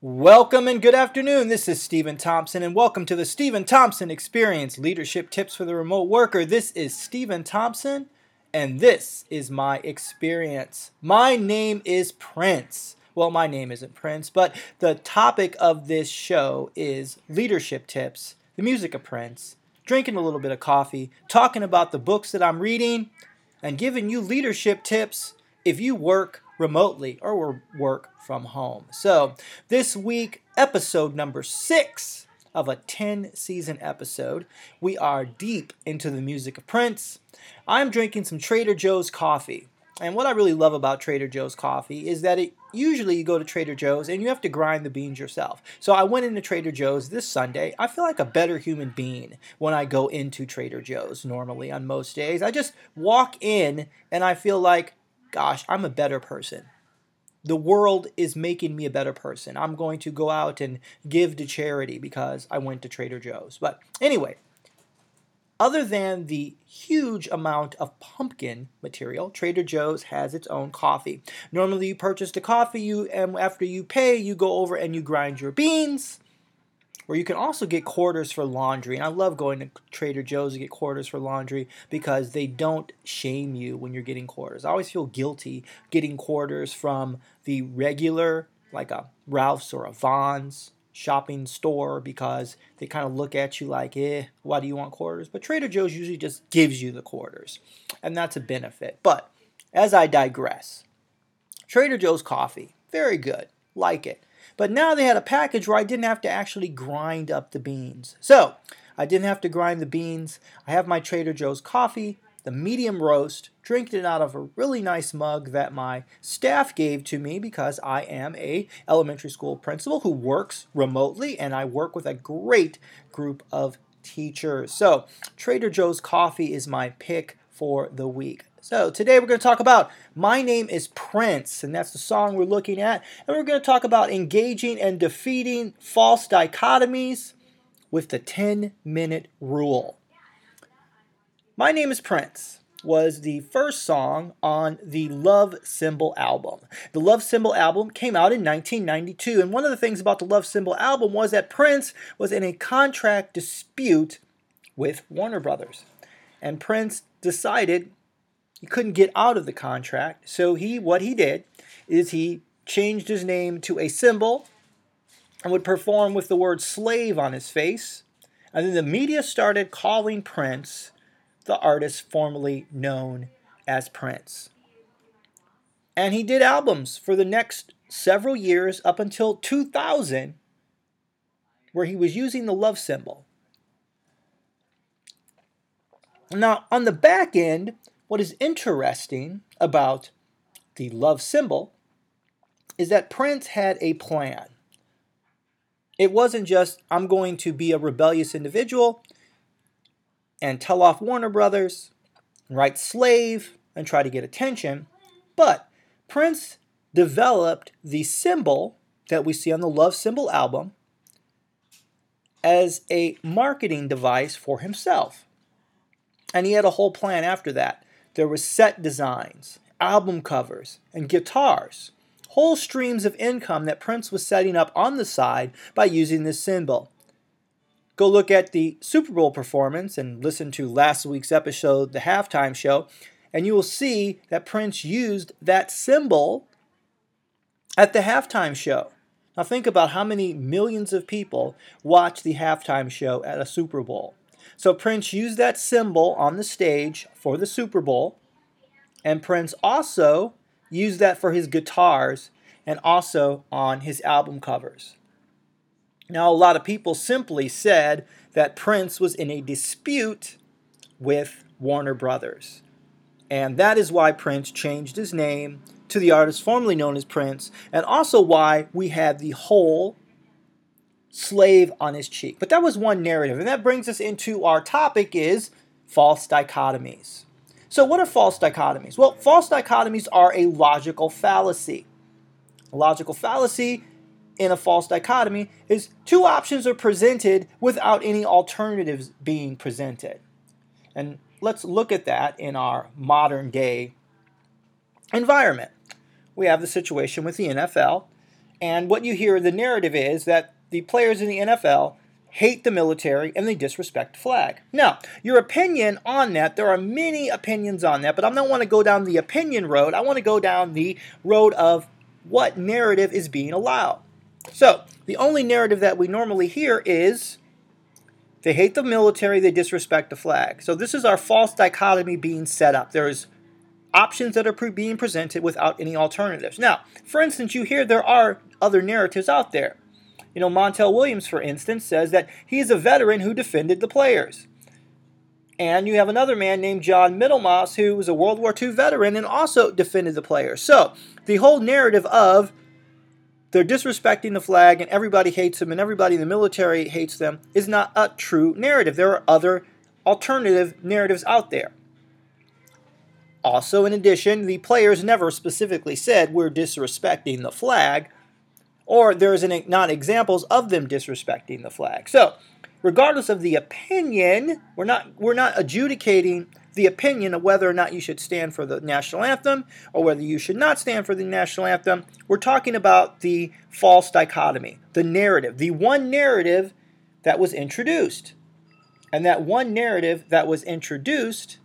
Welcome and good afternoon. This is Steven Thompson, and welcome to the Steven Thompson Experience Leadership Tips for the Remote Worker. This is Steven Thompson, and this is my experience. My name is Prince. Well, my name isn't Prince, but the topic of this show is leadership tips, the music of Prince, drinking a little bit of coffee, talking about the books that I'm reading, and giving you leadership tips if you work remotely or work from home. So, this week, episode number six of a 10 season episode, we are deep into the music of Prince. I'm drinking some Trader Joe's coffee. And what I really love about Trader Joe's coffee is that it usually you go to Trader Joe's and you have to grind the beans yourself. So I went into Trader Joe's this Sunday. I feel like a better human being when I go into Trader Joe's normally on most days. I just walk in and I feel like gosh, I'm a better person. The world is making me a better person. I'm going to go out and give to charity because I went to Trader Joe's. But anyway, other than the huge amount of pumpkin material, Trader Joe's has its own coffee. Normally, you purchase the coffee, you and after you pay, you go over and you grind your beans where you can also get quarters for laundry. And I love going to Trader Joe's to get quarters for laundry because they don't shame you when you're getting quarters. I always feel guilty getting quarters from the regular, like a Ralph's or a Vons shopping store because they kind of look at you like, eh, why do you want quarters? But Trader Joe's usually just gives you the quarters, and that's a benefit. But as I digress, Trader Joe's coffee, very good, like it. But now they had a package where I didn't have to actually grind up the beans. So I didn't have to grind the beans. I have my Trader Joe's coffee, the medium roast, drinking it out of a really nice mug that my staff gave to me because I am a elementary school principal who works remotely and I work with a great group of teachers. So Trader Joe's coffee is my pick for the week. So today we're going to talk about My Name is Prince, and that's the song we're looking at. And we're going to talk about engaging and defeating false dichotomies with the 10 minute rule. My Name is Prince was the first song on the Love Symbol album. The Love Symbol album came out in 1992, and one of the things about the Love Symbol album was that Prince was in a contract dispute with Warner Brothers. And Prince decided he couldn't get out of the contract. So he what he did is he changed his name to a symbol and would perform with the word slave on his face. And then the media started calling Prince the artist formerly known as Prince. And he did albums for the next several years up until 2000 where he was using the love symbol. Now, on the back end, what is interesting about the love symbol is that Prince had a plan. It wasn't just, I'm going to be a rebellious individual and tell off Warner Brothers, write slave, and try to get attention. But Prince developed the symbol that we see on the Love Symbol album as a marketing device for himself. And he had a whole plan after that. There were set designs, album covers, and guitars. Whole streams of income that Prince was setting up on the side by using this symbol. Go look at the Super Bowl performance and listen to last week's episode, the halftime show, and you will see that Prince used that symbol at the halftime show. Now, think about how many millions of people watch the halftime show at a Super Bowl. So Prince used that symbol on the stage for the Super Bowl, and Prince also used that for his guitars and also on his album covers. Now, a lot of people simply said that Prince was in a dispute with Warner Brothers. And that is why Prince changed his name to the artist formerly known as Prince, and also why we had the whole slave on his cheek. But that was one narrative, and that brings us into our topic is false dichotomies. So what are false dichotomies? Well, false dichotomies are a logical fallacy. A logical fallacy in a false dichotomy is two options are presented without any alternatives being presented. And let's look at that in our modern day environment. We have the situation with the NFL And what you hear the narrative is that the players in the NFL hate the military and they disrespect the flag. Now, your opinion on that, there are many opinions on that, but I don't want to go down the opinion road. I want to go down the road of what narrative is being allowed. So, the only narrative that we normally hear is they hate the military, they disrespect the flag. So, this is our false dichotomy being set up. There's options that are pre- being presented without any alternatives. Now, for instance, you hear there are other narratives out there. You know, Montel Williams, for instance, says that he's a veteran who defended the players. And you have another man named John Middlemas who was a World War II veteran and also defended the players. So the whole narrative of they're disrespecting the flag and everybody hates them and everybody in the military hates them is not a true narrative. There are other alternative narratives out there. Also, in addition, the players never specifically said we're disrespecting the flag, or there's an, not examples of them disrespecting the flag. So, regardless of the opinion, we're not we're not adjudicating the opinion of whether or not you should stand for the national anthem or whether you should not stand for the national anthem. We're talking about the false dichotomy, the narrative, the one narrative that was introduced. And that one narrative that was introduced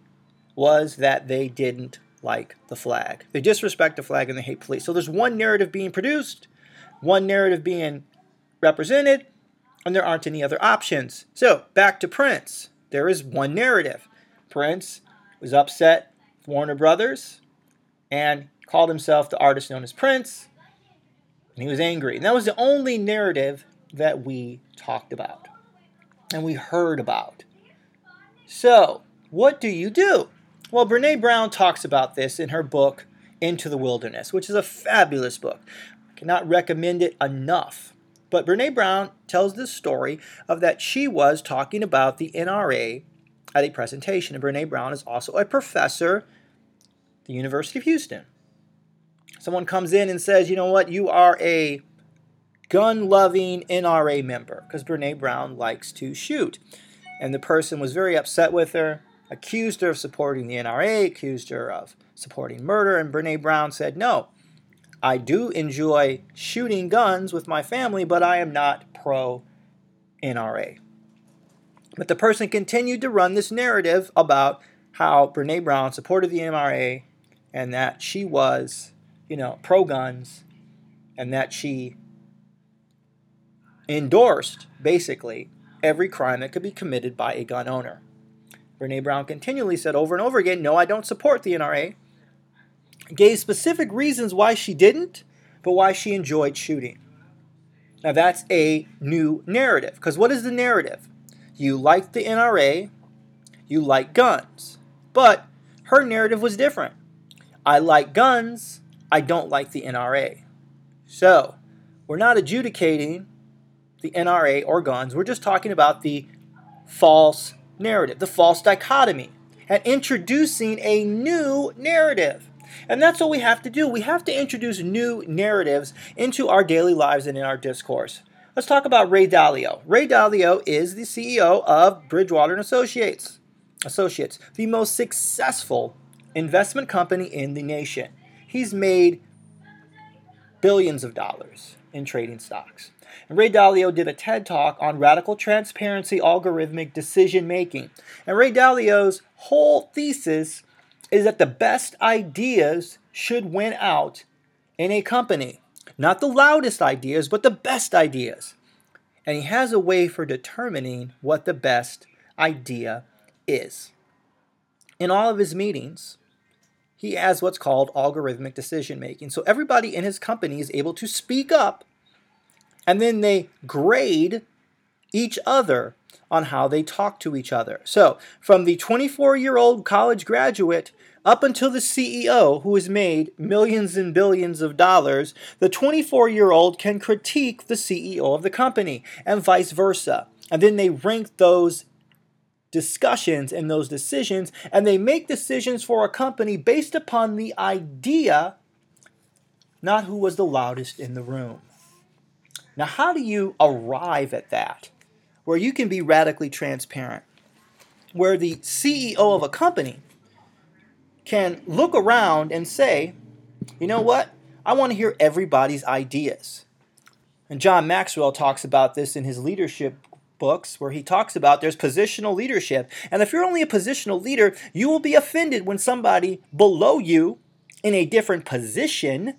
was that they didn't like the flag. They disrespect the flag and they hate police. So there's one narrative being produced, one narrative being represented, and there aren't any other options. So back to Prince. There is one narrative. Prince was upset with Warner Brothers and called himself the artist known as Prince, and he was angry. And that was the only narrative that we talked about and we heard about. So, what do you do? Well, Brene Brown talks about this in her book, Into the Wilderness, which is a fabulous book. Cannot recommend it enough. But Brene Brown tells this story of that she was talking about the NRA at a presentation. And Brene Brown is also a professor at the University of Houston. Someone comes in and says, you know what, you are a gun loving NRA member because Brene Brown likes to shoot. And the person was very upset with her accused her of supporting the NRA, accused her of supporting murder, and Brene Brown said, No, I do enjoy shooting guns with my family, but I am not pro NRA. But the person continued to run this narrative about how Brene Brown supported the NRA and that she was, you know, pro guns and that she endorsed basically every crime that could be committed by a gun owner. Brene Brown continually said over and over again, No, I don't support the NRA. Gave specific reasons why she didn't, but why she enjoyed shooting. Now that's a new narrative. Because what is the narrative? You like the NRA, you like guns. But her narrative was different. I like guns, I don't like the NRA. So, we're not adjudicating the NRA or guns, we're just talking about the false narrative, the false dichotomy, and introducing a new narrative. And that's what we have to do. We have to introduce new narratives into our daily lives and in our discourse. Let's talk about Ray Dalio. Ray Dalio is the CEO of Bridgewater and Associates. Associates, the most successful investment company in the nation. He's made billions of dollars in trading stocks. And Ray Dalio did a TED talk on radical transparency, algorithmic decision making. And Ray Dalio's whole thesis is that the best ideas should win out in a company. Not the loudest ideas, but the best ideas. And he has a way for determining what the best idea is. In all of his meetings, he has what's called algorithmic decision making. So everybody in his company is able to speak up and then they grade each other on how they talk to each other. So, from the 24 year old college graduate up until the CEO who has made millions and billions of dollars, the 24 year old can critique the CEO of the company and vice versa. And then they rank those discussions and those decisions, and they make decisions for a company based upon the idea, not who was the loudest in the room. Now, how do you arrive at that where you can be radically transparent? Where the CEO of a company can look around and say, you know what? I want to hear everybody's ideas. And John Maxwell talks about this in his leadership books where he talks about there's positional leadership. And if you're only a positional leader, you will be offended when somebody below you in a different position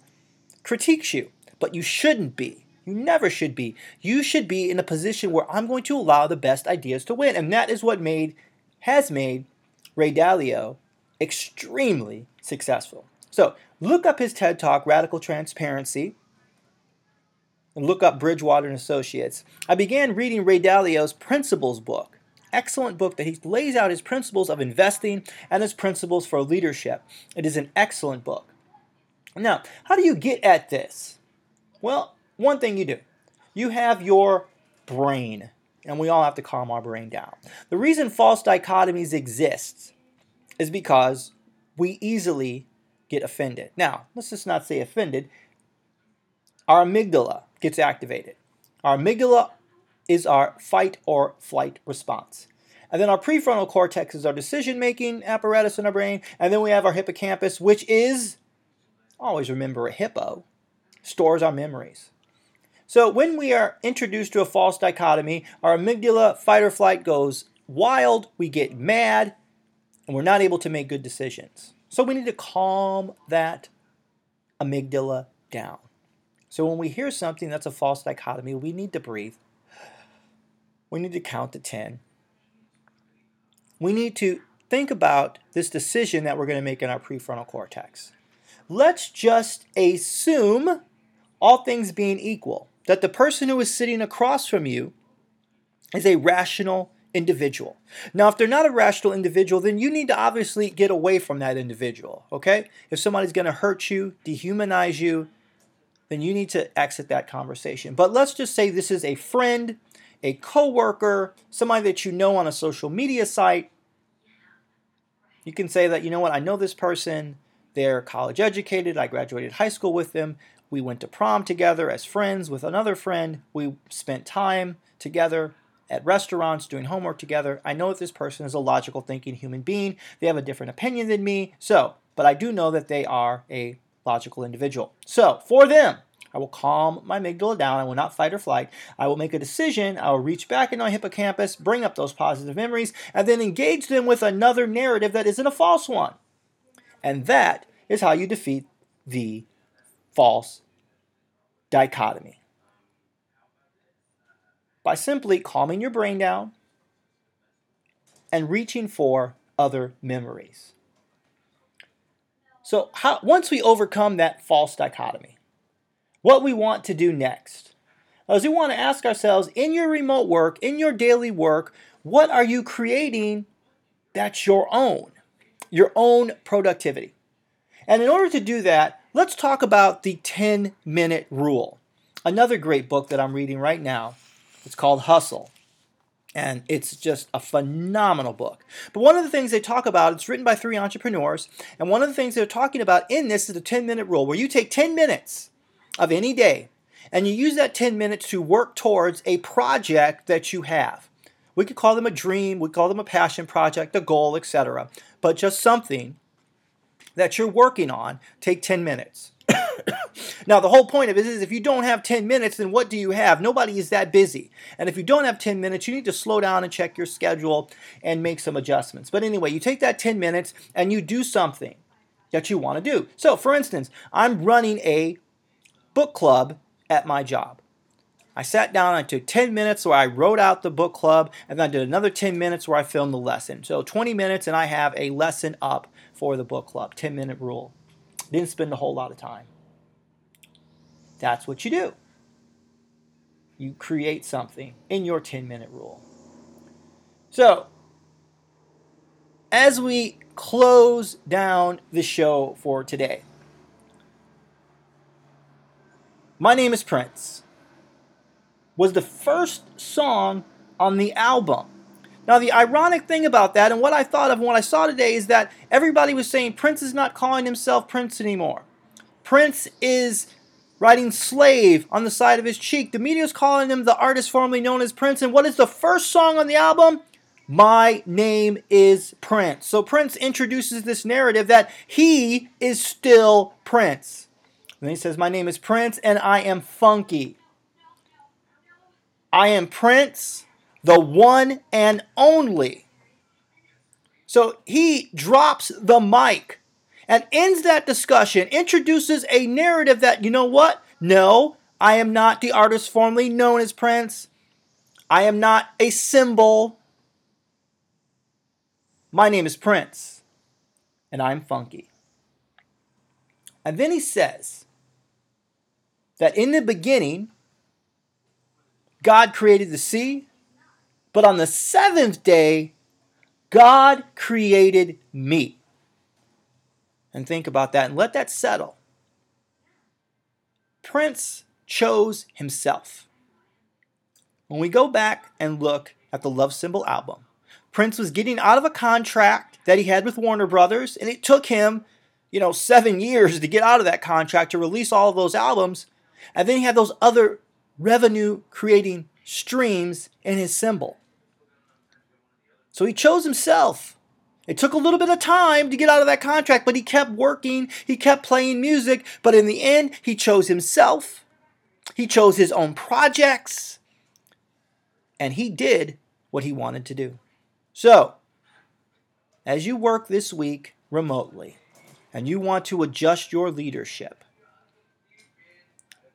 critiques you. But you shouldn't be. You never should be. You should be in a position where I'm going to allow the best ideas to win. And that is what made has made Ray Dalio extremely successful. So look up his TED Talk, Radical Transparency, and look up Bridgewater and Associates. I began reading Ray Dalio's Principles book. Excellent book that he lays out his principles of investing and his principles for leadership. It is an excellent book. Now, how do you get at this? Well, one thing you do. You have your brain, and we all have to calm our brain down. The reason false dichotomies exist is because we easily get offended. Now, let's just not say offended. Our amygdala gets activated. Our amygdala is our fight or flight response. And then our prefrontal cortex is our decision making apparatus in our brain. And then we have our hippocampus, which is, always remember a hippo, stores our memories. So when we are introduced to a false dichotomy, our amygdala, fight or flight, goes wild, we get mad, and we're not able to make good decisions. So we need to calm that amygdala down. So when we hear something that's a false dichotomy, we need to breathe. We need to count to 10. We need to think about this decision that we're going to make in our prefrontal cortex. Let's just assume, all things being equal, that the person who is sitting across from you is a rational individual. Now, if they're not a rational individual, then you need to obviously get away from that individual, okay? If somebody's going to hurt you, dehumanize you, then you need to exit that conversation. But let's just say this is a friend, a coworker, somebody that you know on a social media site. You can say that, you know what, I know this person, they're college educated, I graduated high school with them, we went to prom together as friends with another friend, we spent time together at restaurants doing homework together. I know that this person is a logical thinking human being. They have a different opinion than me. So, but I do know that they are a logical individual. So, for them, I will calm my amygdala down. I will not fight or flight. I will make a decision. I will reach back into my hippocampus, bring up those positive memories, and then engage them with another narrative that isn't a false one. And that is how you defeat the false dichotomy by simply calming your brain down and reaching for other memories. So, how, once we overcome that false dichotomy, what we want to do next is we want to ask ourselves in your remote work, in your daily work, what are you creating that's your own, your own productivity? And in order to do that, let's talk about the 10 minute rule. Another great book that I'm reading right now it's called Hustle. And it's just a phenomenal book. But one of the things they talk about, it's written by three entrepreneurs, and one of the things they're talking about in this is the 10 minute rule, where you take 10 minutes of any day and you use that 10 minutes to work towards a project that you have. We could call them a dream, we call them a passion project, a goal, etc. But just something that you're working on, take 10 minutes. Now, the whole point of it is if you don't have 10 minutes, then what do you have? Nobody is that busy. And if you don't have 10 minutes, you need to slow down and check your schedule and make some adjustments. But anyway, you take that 10 minutes and you do something that you want to do. So, for instance, I'm running a book club at my job. I sat down, I took 10 minutes where I wrote out the book club, and then I did another 10 minutes where I filmed the lesson. So 20 minutes, and I have a lesson up for the book club, 10 minute rule. Didn't spend a whole lot of time. That's what you do. You create something in your 10 minute rule. So, as we close down the show for today, My Name is Prince was the first song on the album. Now, the ironic thing about that, and what I thought of what I saw today, is that everybody was saying Prince is not calling himself Prince anymore. Prince is writing slave on the side of his cheek. The media is calling him the artist formerly known as Prince. And what is the first song on the album? My name is Prince. So Prince introduces this narrative that he is still Prince. And he says, My name is Prince and I am funky. I am Prince, the one and only. So he drops the mic and ends that discussion, introduces a narrative that, you know what? No, I am not the artist formerly known as Prince. I am not a symbol. My name is Prince, and I'm funky. And then he says that in the beginning, God created the sea, but on the seventh day, God created me. And think about that and let that settle. Prince chose himself. When we go back and look at the Love Symbol album, Prince was getting out of a contract that he had with Warner Brothers, and it took him, you know, seven years to get out of that contract to release all of those albums. And then he had those other revenue creating streams in his symbol. So he chose himself. It took a little bit of time to get out of that contract, but he kept working, he kept playing music, but in the end, he chose himself. He chose his own projects, and he did what he wanted to do. So, as you work this week remotely and you want to adjust your leadership,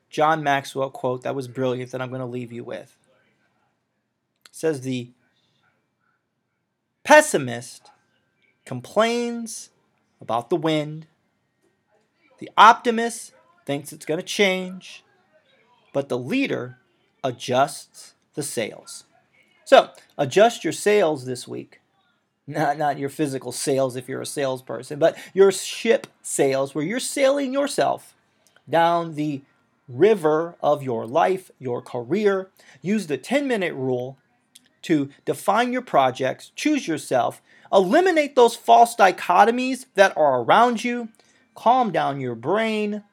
John Maxwell quote that was brilliant that I'm going to leave you with. It says the pessimist complains about the wind. The optimist thinks it's going to change, but the leader adjusts the sails. So, adjust your sails this week. Not, not your physical sails if you're a salesperson, but your ship sails where you're sailing yourself down the river of your life, your career. Use the 10 minute rule to define your projects, choose yourself, eliminate those false dichotomies that are around you, calm down your brain,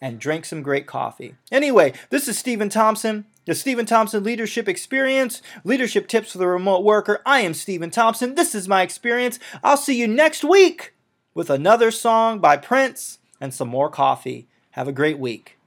and drink some great coffee. Anyway, this is Steven Thompson. The Steven Thompson Leadership Experience, Leadership Tips for the Remote Worker. I am Steven Thompson. This is my experience. I'll see you next week with another song by Prince and some more coffee. Have a great week.